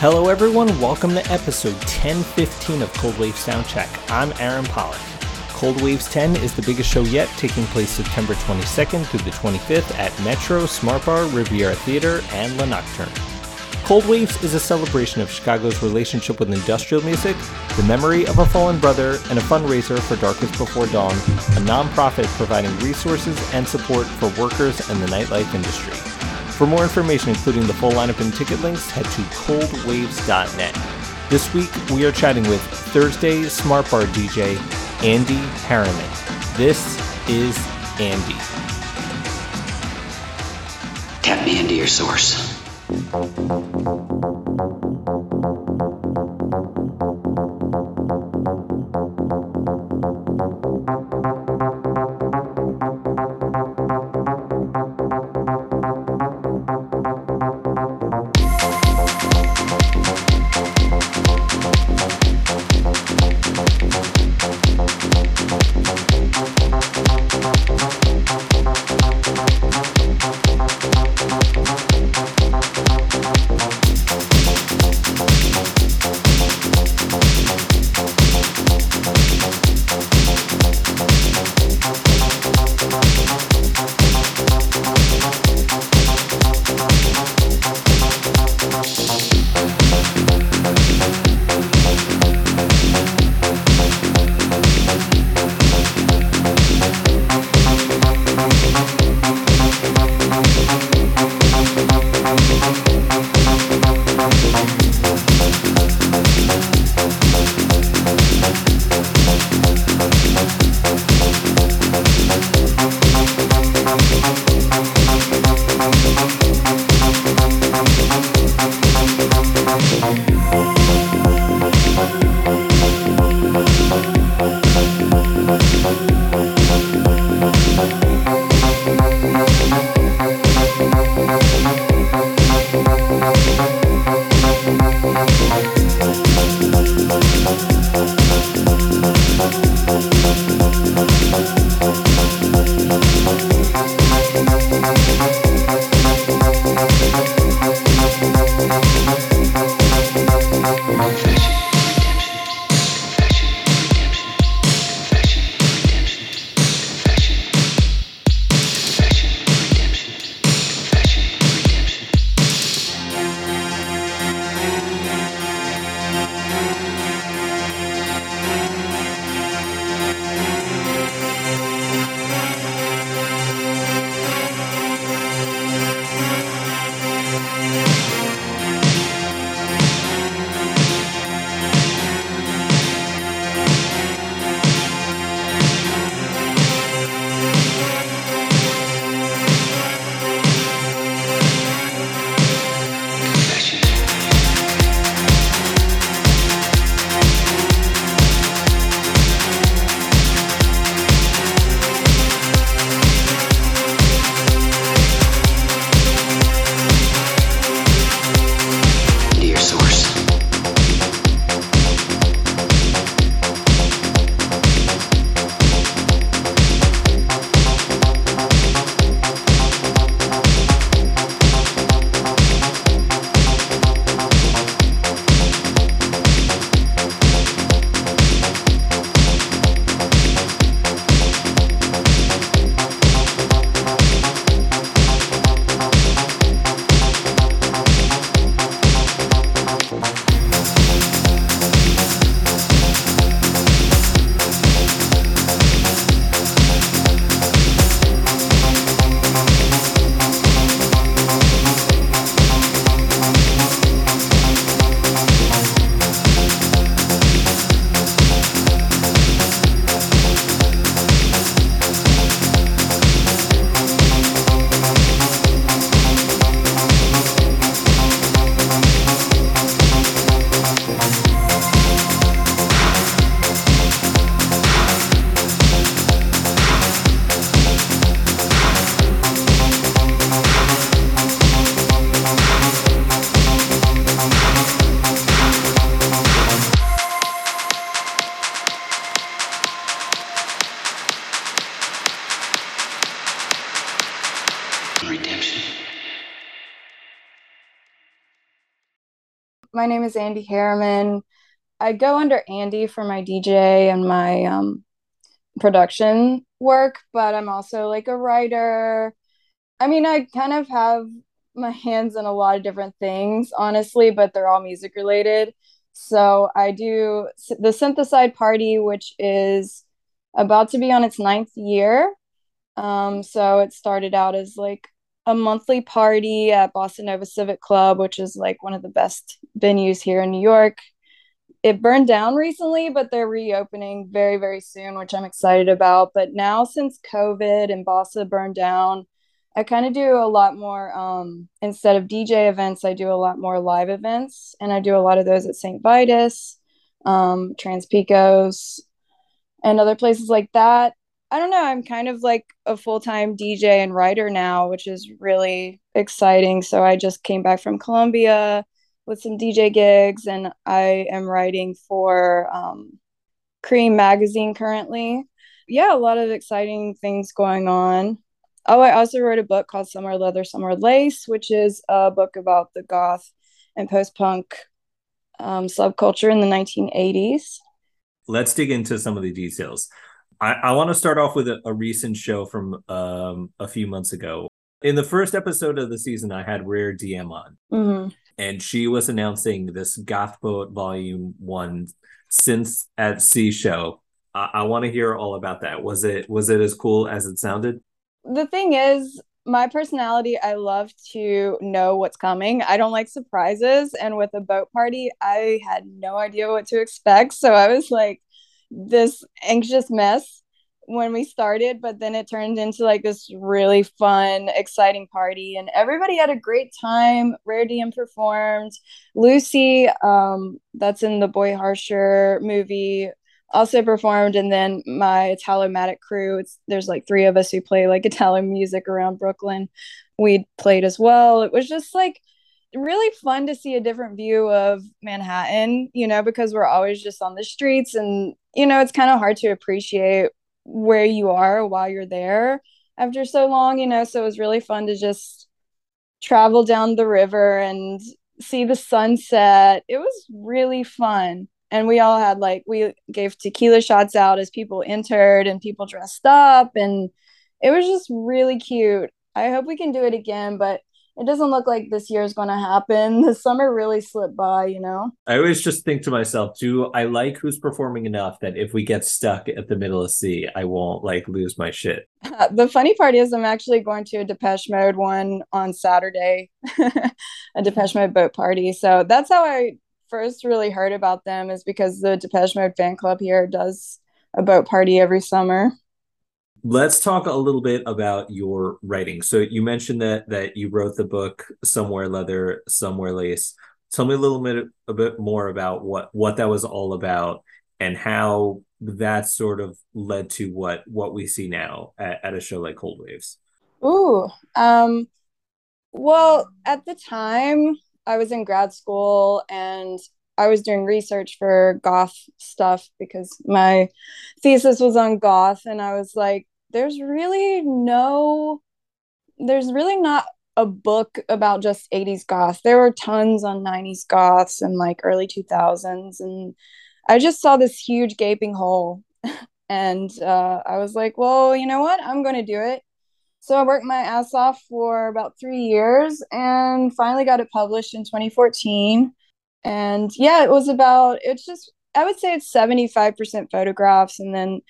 Hello, everyone. Welcome to episode 1015 of Cold Wave Soundcheck. I'm Aaron Pollock. Cold Waves 10 is the biggest show yet, taking place September 22nd through the 25th at Metro, Smart Bar, Riviera Theater, and La Nocturne. Cold Waves is a celebration of Chicago's relationship with industrial music, the memory of a fallen brother, and a fundraiser for Darkest Before Dawn, a nonprofit providing resources and support for workers in the nightlife industry. For more information, including the full lineup and ticket links, head to coldwaves.net. This week, we are chatting with Thursday Smart Bar DJ Andi Harriman. This is Andi. Tap me into your source. My name is Andi Harriman. I go under Andi for my DJ and my um, production work, but I'm also like a writer. I mean, I kind of have my hands in a lot of different things, honestly, but they're all music related. So I do the Synthicide Party, which is about to be on its ninth year. Um, so it started out as like a monthly party at Bossa Nova Civic Club, which is like one of the best venues here in New York. It burned down recently, but they're reopening very, very soon, which I'm excited about. But now, since COVID and Bossa burned down, I kind of do a lot more um, instead of DJ events, I do a lot more live events, and I do a lot of those at St. Vitus, um, Trans Pecos, and other places like that. I don't know. I'm kind of like a full time DJ and writer now, which is really exciting. So I just came back from Colombia with some DJ gigs, and I am writing for um, Creem Magazine currently. Yeah, a lot of exciting things going on. Oh, I also wrote a book called Some Wear Leather, Some Wear Lace, which is a book about the goth and post punk um, subculture in the 1980s. Let's dig into some of the details. I, I want to start off with a, a recent show from um, a few months ago. In the first episode of the season, I had Rare DM on, mm-hmm. and she was announcing this Goth Poet Volume One since at Sea show. I, I want to hear all about that. Was it was it as cool as it sounded? The thing is, my personality, I love to know what's coming. I don't like surprises, and with a boat party, I had no idea what to expect. So I was like, this anxious mess when we started, but then it turned into like this really fun, exciting party, and everybody had a great time. Rare DM performed. Lucy, um, that's in the Boy Harsher movie, also performed, and then my Italo-matic crew. It's there's like three of us who play like Italian music around Brooklyn. We played as well. It was just like really fun to see a different view of Manhattan, you know, because we're always just on the streets and, you know, it's kind of hard to appreciate where you are while you're there after so long, you know. So it was really fun to just travel down the river and see the sunset. It was really fun. And we all had like, we gave tequila shots out as people entered and people dressed up. And it was just really cute. I hope we can do it again, but it doesn't look like this year is going to happen. The summer really slipped by, you know? I always just think to myself, do I like who's performing enough that if we get stuck at the middle of sea, I won't like lose my shit? Uh, the funny part is, I'm actually going to a Depeche Mode one on Saturday, a Depeche Mode boat party. So that's how I first really heard about them, is because the Depeche Mode fan club here does a boat party every summer. Let's talk a little bit about your writing. So you mentioned that that you wrote the book Some Wear Leather, Some Wear Lace. Tell me a little bit a bit more about what what that was all about and how that sort of led to what what we see now at, at a show like Cold Waves. Ooh, um, well, at the time I was in grad school and I was doing research for goth stuff because my thesis was on goth, and I was like, there's really no, there's really not a book about just 80s goth. There were tons on 90s goths and like early 2000s. And I just saw this huge gaping hole. and uh, I was like, well, you know what? I'm going to do it. So I worked my ass off for about three years and finally got it published in 2014 and yeah it was about it's just i would say it's 75% photographs. And then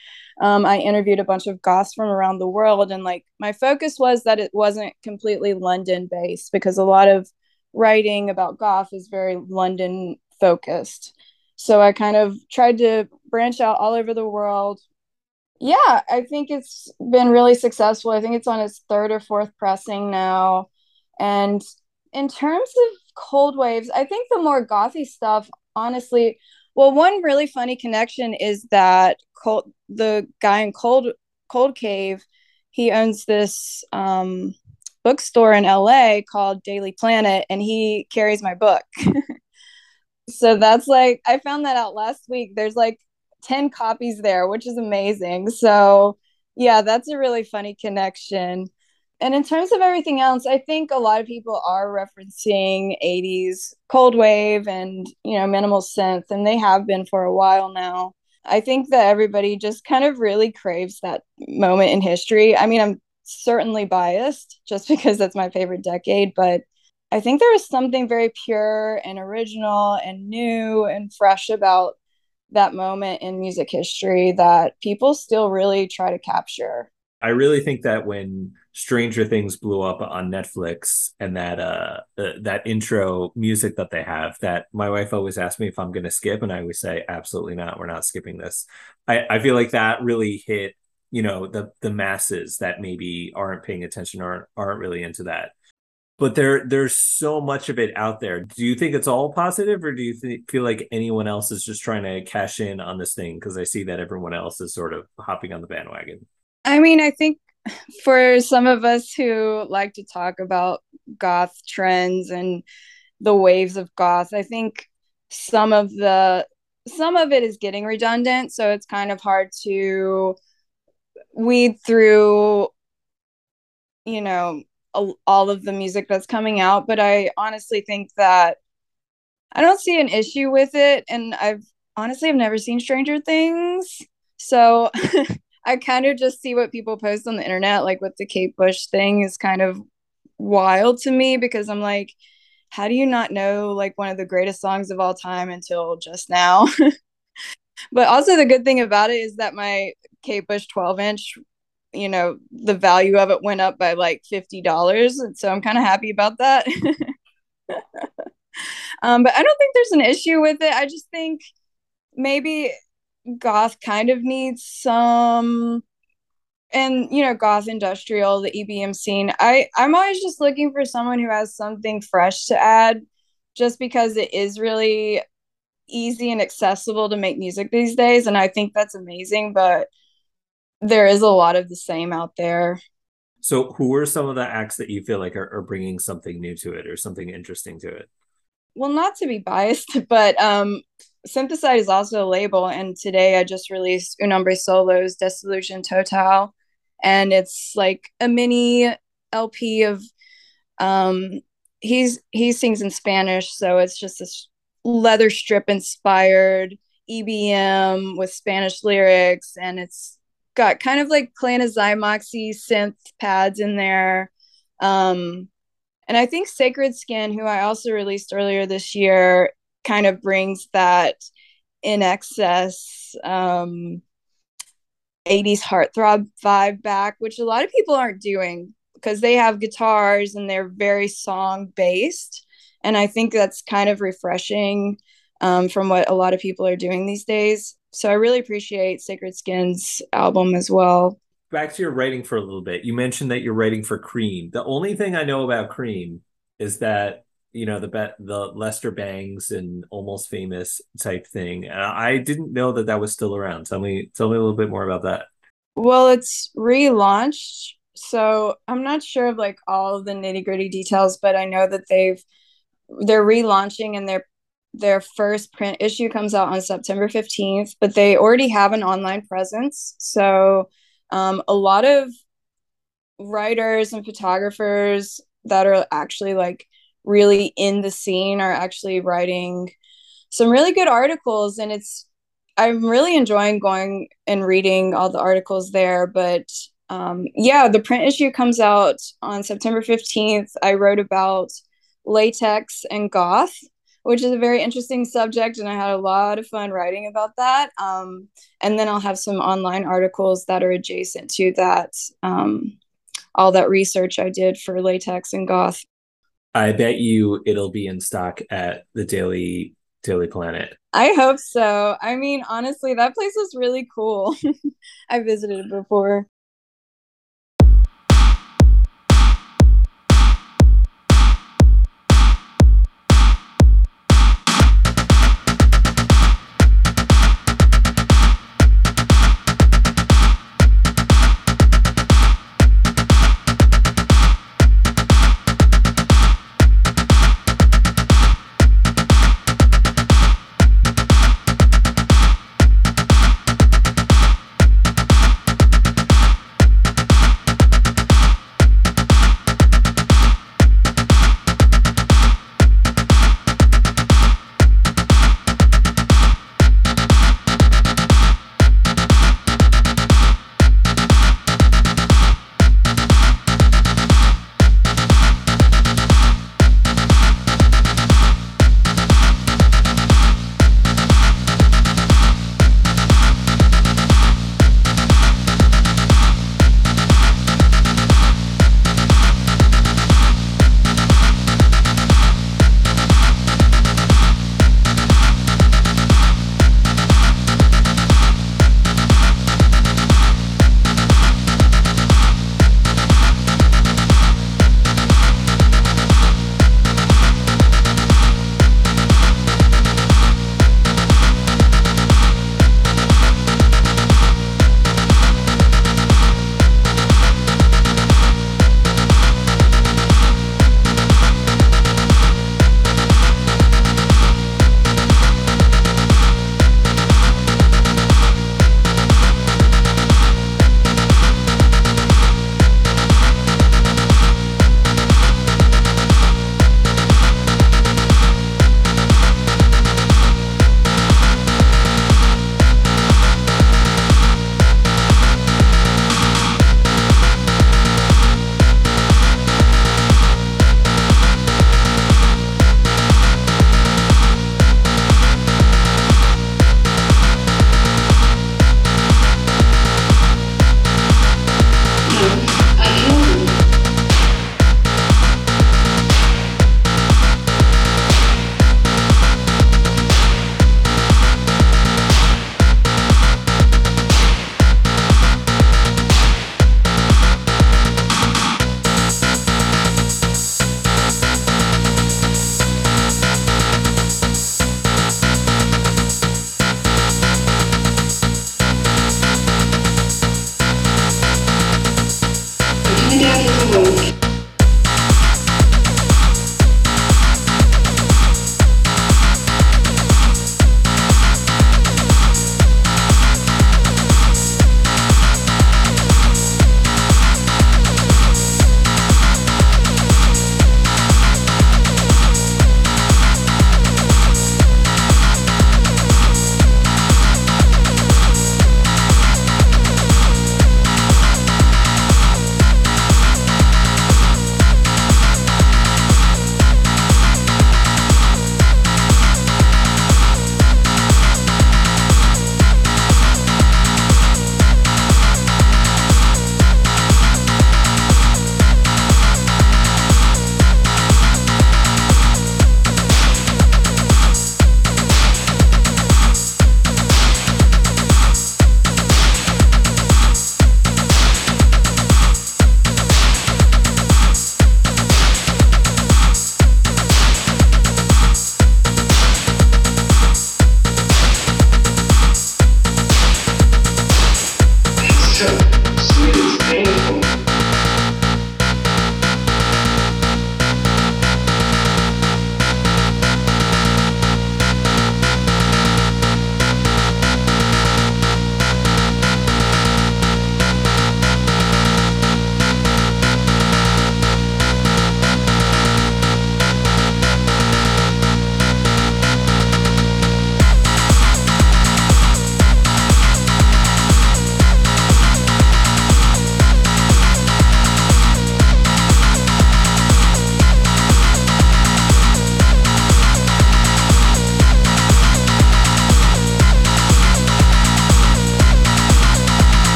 um, i interviewed a bunch of goths from around the world. And like my focus was that it wasn't completely london based because a lot of writing about goth is very london focused so i kind of tried to branch out all over the world. Yeah i think it's been really successful. I think it's on its third or fourth pressing now. And in terms of cold waves, I think the more gothy stuff, honestly, well, one really funny connection is that cold, the guy in Cold Cold Cave, he owns this um, bookstore in LA called Daily Planet, and he carries my book. so that's like I found that out last week. There's like 10 copies there, which is amazing. So yeah, that's a really funny connection. And in terms of everything else, I think a lot of people are referencing 80s cold wave and, you know, minimal synth, and they have been for a while now. I think that everybody just kind of really craves that moment in history. I mean, I'm certainly biased just because that's my favorite decade, but I think there was something very pure and original and new and fresh about that moment in music history that people still really try to capture. I really think that when Stranger Things blew up on Netflix and that uh, uh that intro music that they have that my wife always asks me if I'm going to skip and I always say absolutely not we're not skipping this. I I feel like that really hit you know the the masses that maybe aren't paying attention or aren't, really into that. But there there's so much of it out there. Do you think it's all positive or do you th- feel like anyone else is just trying to cash in on this thing because I see that everyone else is sort of hopping on the bandwagon? I mean, I think for some of us who like to talk about goth trends and the waves of goth, I think some of the some of it is getting redundant, so it's kind of hard to weed through you know all of the music that's coming out, but I honestly think that I don't see an issue with it. And I've honestly I've never seen Stranger Things. So I kind of just see what people post on the internet, like with the Kate Bush thing, is kind of wild to me because I'm like, how do you not know like one of the greatest songs of all time until just now? but also the good thing about it is that my Kate Bush 12 inch, you know, the value of it went up by like fifty dollars, and so I'm kind of happy about that. um, but I don't think there's an issue with it. I just think maybe goth kind of needs some and you know goth industrial the ebm scene. I i'm always just looking for someone who has something fresh to add just because it is really easy and accessible to make music these days and i think that's amazing but there is a lot of the same out there. So who are some of the acts that you feel like are, are bringing something new to it or something interesting to it? Well not to be biased but um Synthicide is also a label, and today I just released Un Solo's Desilusión Total, and it's like a mini LP of um he's he sings in Spanish, so it's just this leather strip inspired EBM with Spanish lyrics, and it's got kind of like Xymoxy synth pads in there. Um, and I think Sacred Skin, who I also released earlier this year, kind of brings that INXS um 80s heartthrob vibe back which a lot of people aren't doing because they have guitars and they're very song based and i think that's kind of refreshing um, from what a lot of people are doing these days. So i really appreciate sacred skins album as well. Back to your writing for a little bit. You mentioned that you're writing for Creem. The only thing i know about Creem is that you know the bet the Lester Bangs and almost famous type thing. I didn't know that that was still around. Tell me tell me a little bit more about that. Well, it's relaunched, so I'm not sure of like all of the nitty gritty details, but I know that they've they're relaunching and their their first print issue comes out on September 15th, but they already have an online presence. So um, a lot of writers and photographers that are actually like really in the scene are actually writing some really good articles. And it's i'm really enjoying going and reading all the articles there. But um, yeah the print issue comes out on september 15th i wrote about latex and goth which is a very interesting subject and i had a lot of fun writing about that. Um, and then i'll have some online articles that are adjacent to that um, all that research i did for latex and goth I bet you it'll be in stock at the Daily Daily Planet. I hope so. I mean, honestly, that place was really cool. I visited it before.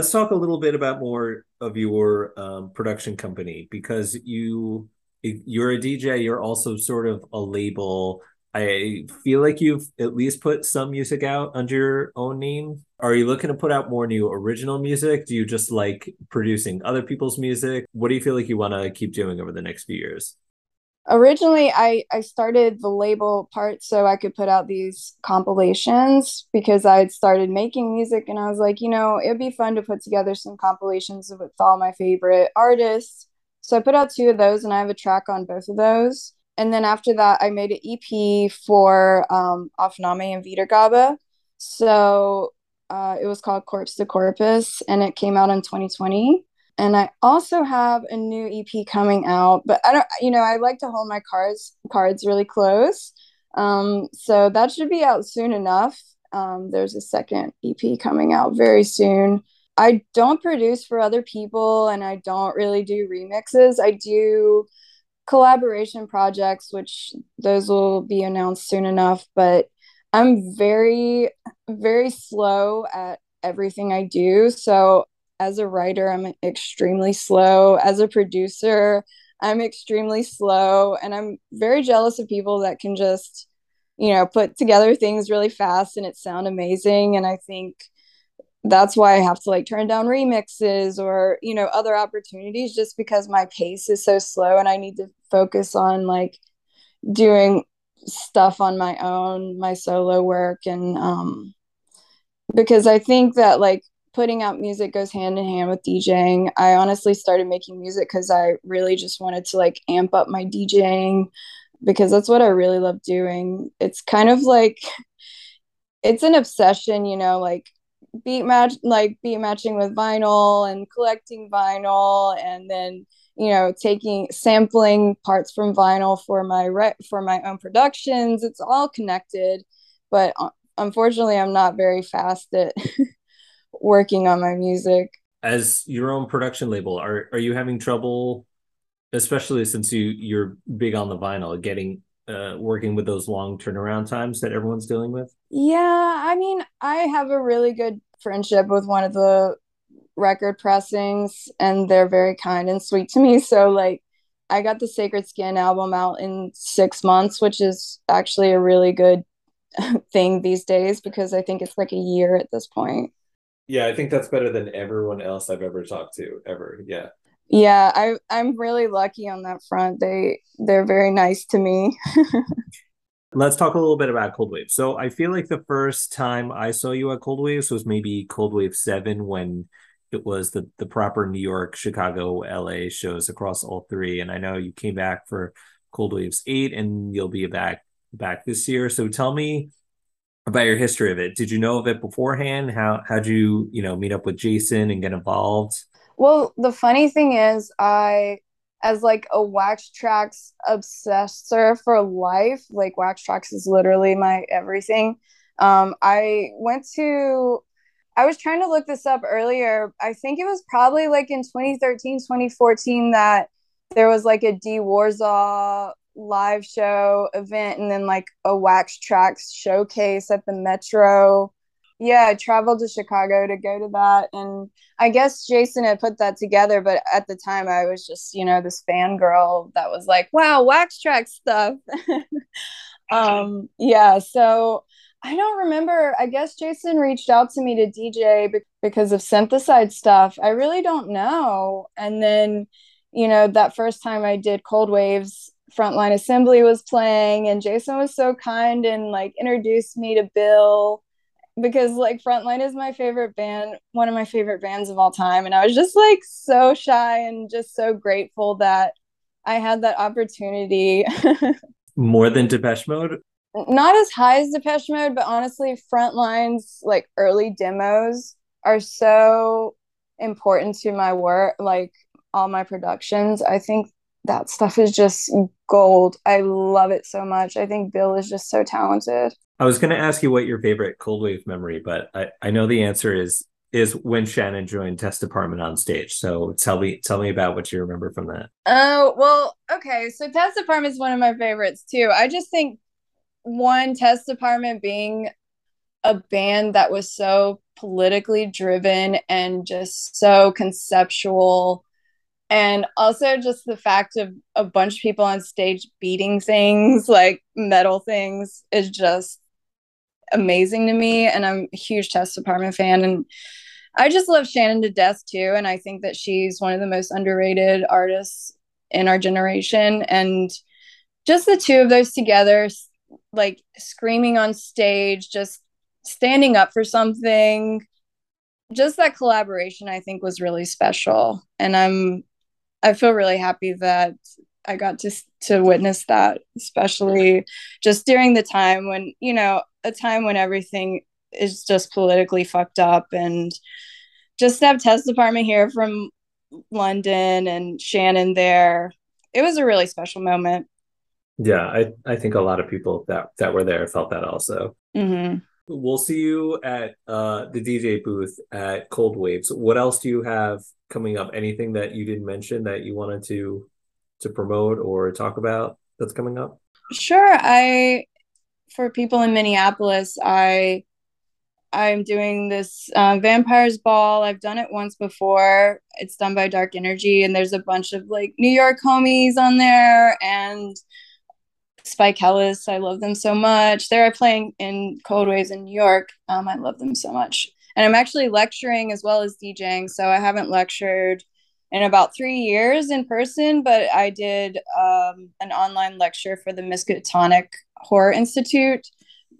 Let's talk a little bit about more of your um, production company because you you're a DJ. You're also sort of a label. I feel like you've at least put some music out under your own name. Are you looking to put out more new original music? Do you just like producing other people's music? What do you feel like you want to keep doing over the next few years? Originally I I started the label part so I could put out these compilations because I had started making music and I was like, you know, it'd be fun to put together some compilations with all my favorite artists. So I put out two of those and I have a track on both of those. And then after that, I made an EP for um, Aufnahme and Wiedergabe. So uh, it was called Corpse to Corpus and it came out in 2020 and I also have a new EP coming out, but I don't, you know, I like to hold my cards cards really close. Um, so that should be out soon enough. Um, there's a second EP coming out very soon. I don't produce for other people and I don't really do remixes. I do collaboration projects, which those will be announced soon enough, but I'm very, very slow at everything I do. So as a writer, I'm extremely slow. As a producer, I'm extremely slow. And I'm very jealous of people that can just, you know, put together things really fast and it sound amazing. And I think that's why I have to like turn down remixes or, you know, other opportunities just because my pace is so slow and I need to focus on like doing stuff on my own, my solo work. And, um, because I think that like putting out music goes hand in hand with DJing. I honestly started making music because I really just wanted to like amp up my DJing because that's what I really love doing. It's kind of like it's an obsession, you know, like beat match like beat matching with vinyl and collecting vinyl and then you know taking sampling parts from vinyl for my re- for my own productions it's all connected but uh, unfortunately i'm not very fast at working on my music. As your own production label, are are you having trouble, especially since you you're big on the vinyl, getting uh, working with those long turnaround times that everyone's dealing with? Yeah, I mean, I have a really good friendship with one of the record pressings, and they're very kind and sweet to me. So, like, I got the Sacred Skin album out in six months, which is actually a really good thing these days because I think it's like a year at this point. Yeah, I think that's better than everyone else I've ever talked to ever. Yeah. Yeah, I I'm really lucky on that front. They they're very nice to me. Let's talk a little bit about Cold Wave. So I feel like the first time I saw you at Cold Waves was maybe Cold Wave 7 when it was the the proper New York, Chicago, LA shows across all three. And I know you came back for Cold Waves 8 and you'll be back back this year. So tell me about your history of it. Did you know of it beforehand? How how'd you, you know, meet up with Jason and get involved? Well, the funny thing is I as like a wax trax obsessor for life, like wax trax is literally my everything. Um, I went to I was trying to look this up earlier. I think it was probably like in 2013, 2014 that there was like a Die Warzau live show event and then like a wax trax showcase at the metro. Yeah i traveled to chicago to go to that and i guess jason had put that together but at the time i was just you know this fangirl that was like wow wax trax stuff. Um yeah so i don't remember. I guess jason reached out to me to dj because of Synthicide stuff. I really don't know. And then you know that first time i did cold waves frontline assembly was playing and jason was so kind and like introduced me to bill because like frontline is my favorite band one of my favorite bands of all time and i was just like so shy and just so grateful that i had that opportunity. More than depeche mode? Not as high as depeche mode but honestly frontline's like early demos are so important to my work like all my productions. I think that stuff is just gold. I love it so much. I think Bill is just so talented. I was going to ask you what your favorite cold wave memory, but I, I know the answer is is when Shannon joined Test Department on stage. So tell me tell me about what you remember from that. Oh well, okay. So Test Department is one of my favorites too. I just think one Test Department being a band that was so politically driven and just so conceptual and also just the fact of a bunch of people on stage beating things like metal things is just amazing to me. And i'm a huge test department fan. And i just love shannon to death too. And i think that she's one of the most underrated artists in our generation. And just the two of those together like screaming on stage just standing up for something just that collaboration i think was really special. And i'm I feel really happy that I got to to witness that, especially just during the time when you know a time when everything is just politically fucked up, and just to have test department here from London and Shannon there, it was a really special moment. Yeah, I I think a lot of people that that were there felt that also. Mm-hmm. We'll see you at uh, the DJ booth at Cold Waves. What else do you have coming up? Anything that you didn't mention that you wanted to to promote or talk about that's coming up? Sure. I for people in Minneapolis, I I'm doing this uh, Vampires Ball. I've done it once before. It's done by Dark Energy, and there's a bunch of like New York homies on there, and Spike Hellis. I love them so much. They're playing in Cold Waves in New York. Um, I love them so much. And I'm actually lecturing as well as DJing. So I haven't lectured in about three years in person, but I did um, an online lecture for the Miskatonic Horror Institute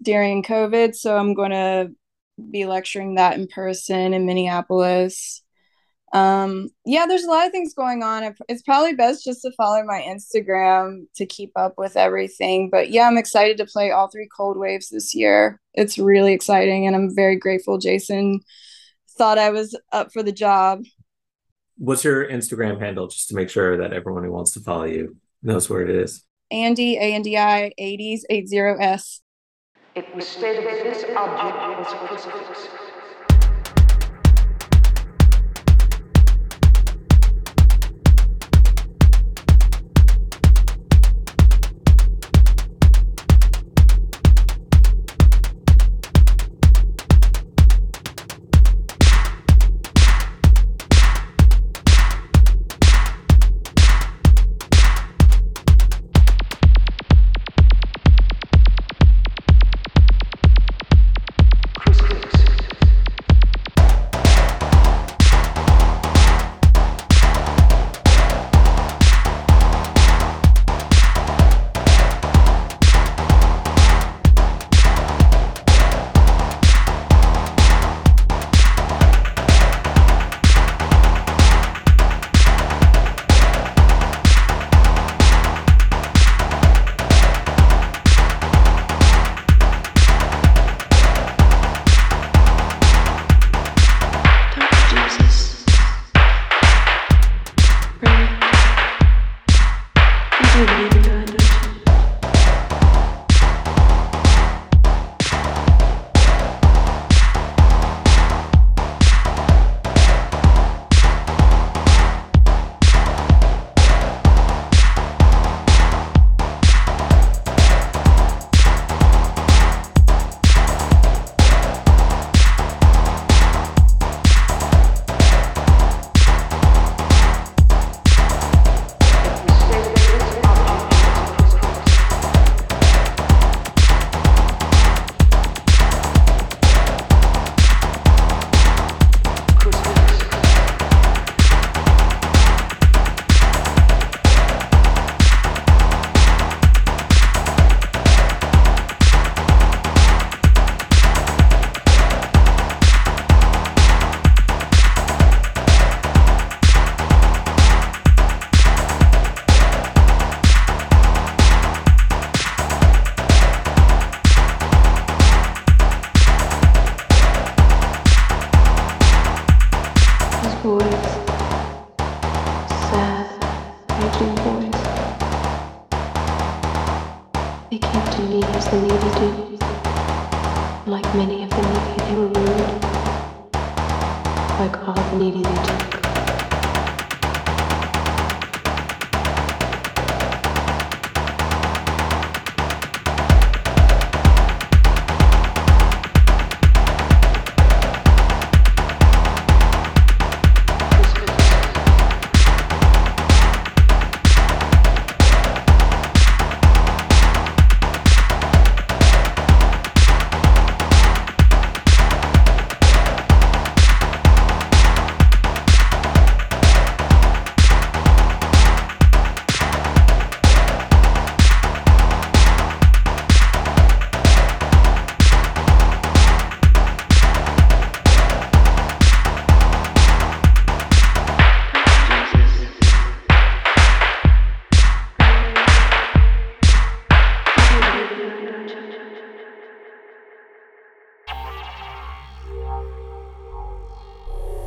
during COVID. So I'm going to be lecturing that in person in Minneapolis um yeah there's a lot of things going on. It's probably best just to follow my instagram to keep up with everything. But yeah i'm excited to play all three cold waves this year. It's really exciting and i'm very grateful jason thought i was up for the job. What's your instagram handle just to make sure that everyone who wants to follow you knows where it is? Andi a-n-d-i 80s 80s it was stated that this object was crucifix Thank you.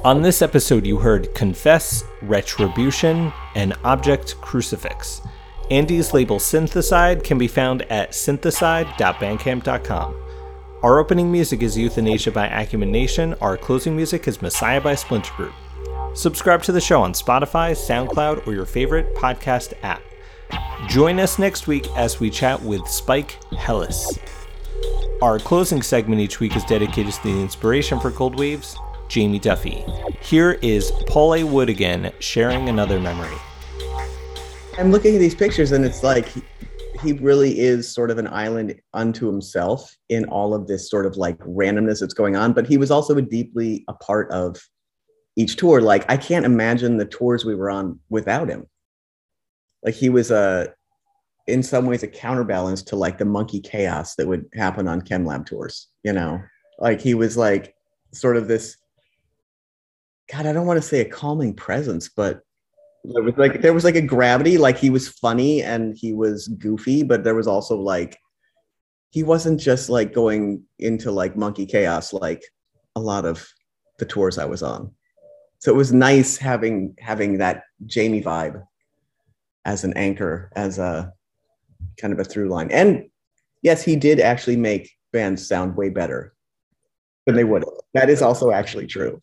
On this episode, you heard Confess, Retribution, and Object Crucifix. Andi's label Synthicide can be found at synthicide.bandcamp.com. Our opening music is Euthanasia by Acumen Nation. Our closing music is Messiah by Splinter Group. Subscribe to the show on Spotify, SoundCloud, or your favorite podcast app. Join us next week as we chat with Spike Hellis. Our closing segment each week is dedicated to the inspiration for Cold Waves, Jamie Duffy. Here is Paul A. Wood again, sharing another memory. I'm looking at these pictures and it's like he, really is sort of an island unto himself in all of this sort of like randomness that's going on. But he was also a deeply a part of each tour. Like I can't imagine the tours we were on without him. Like he was a in some ways a counterbalance to like the monkey chaos that would happen on Chemlab tours, you know. Like he was like sort of this God, I don't want to say a calming presence, but there was like there was like a gravity, like he was funny and he was goofy, but there was also like he wasn't just like going into like monkey chaos like a lot of the tours I was on. So it was nice having having that Jamie vibe as an anchor, as a kind of a through line. And yes, he did actually make bands sound way better than they would. That is also actually true.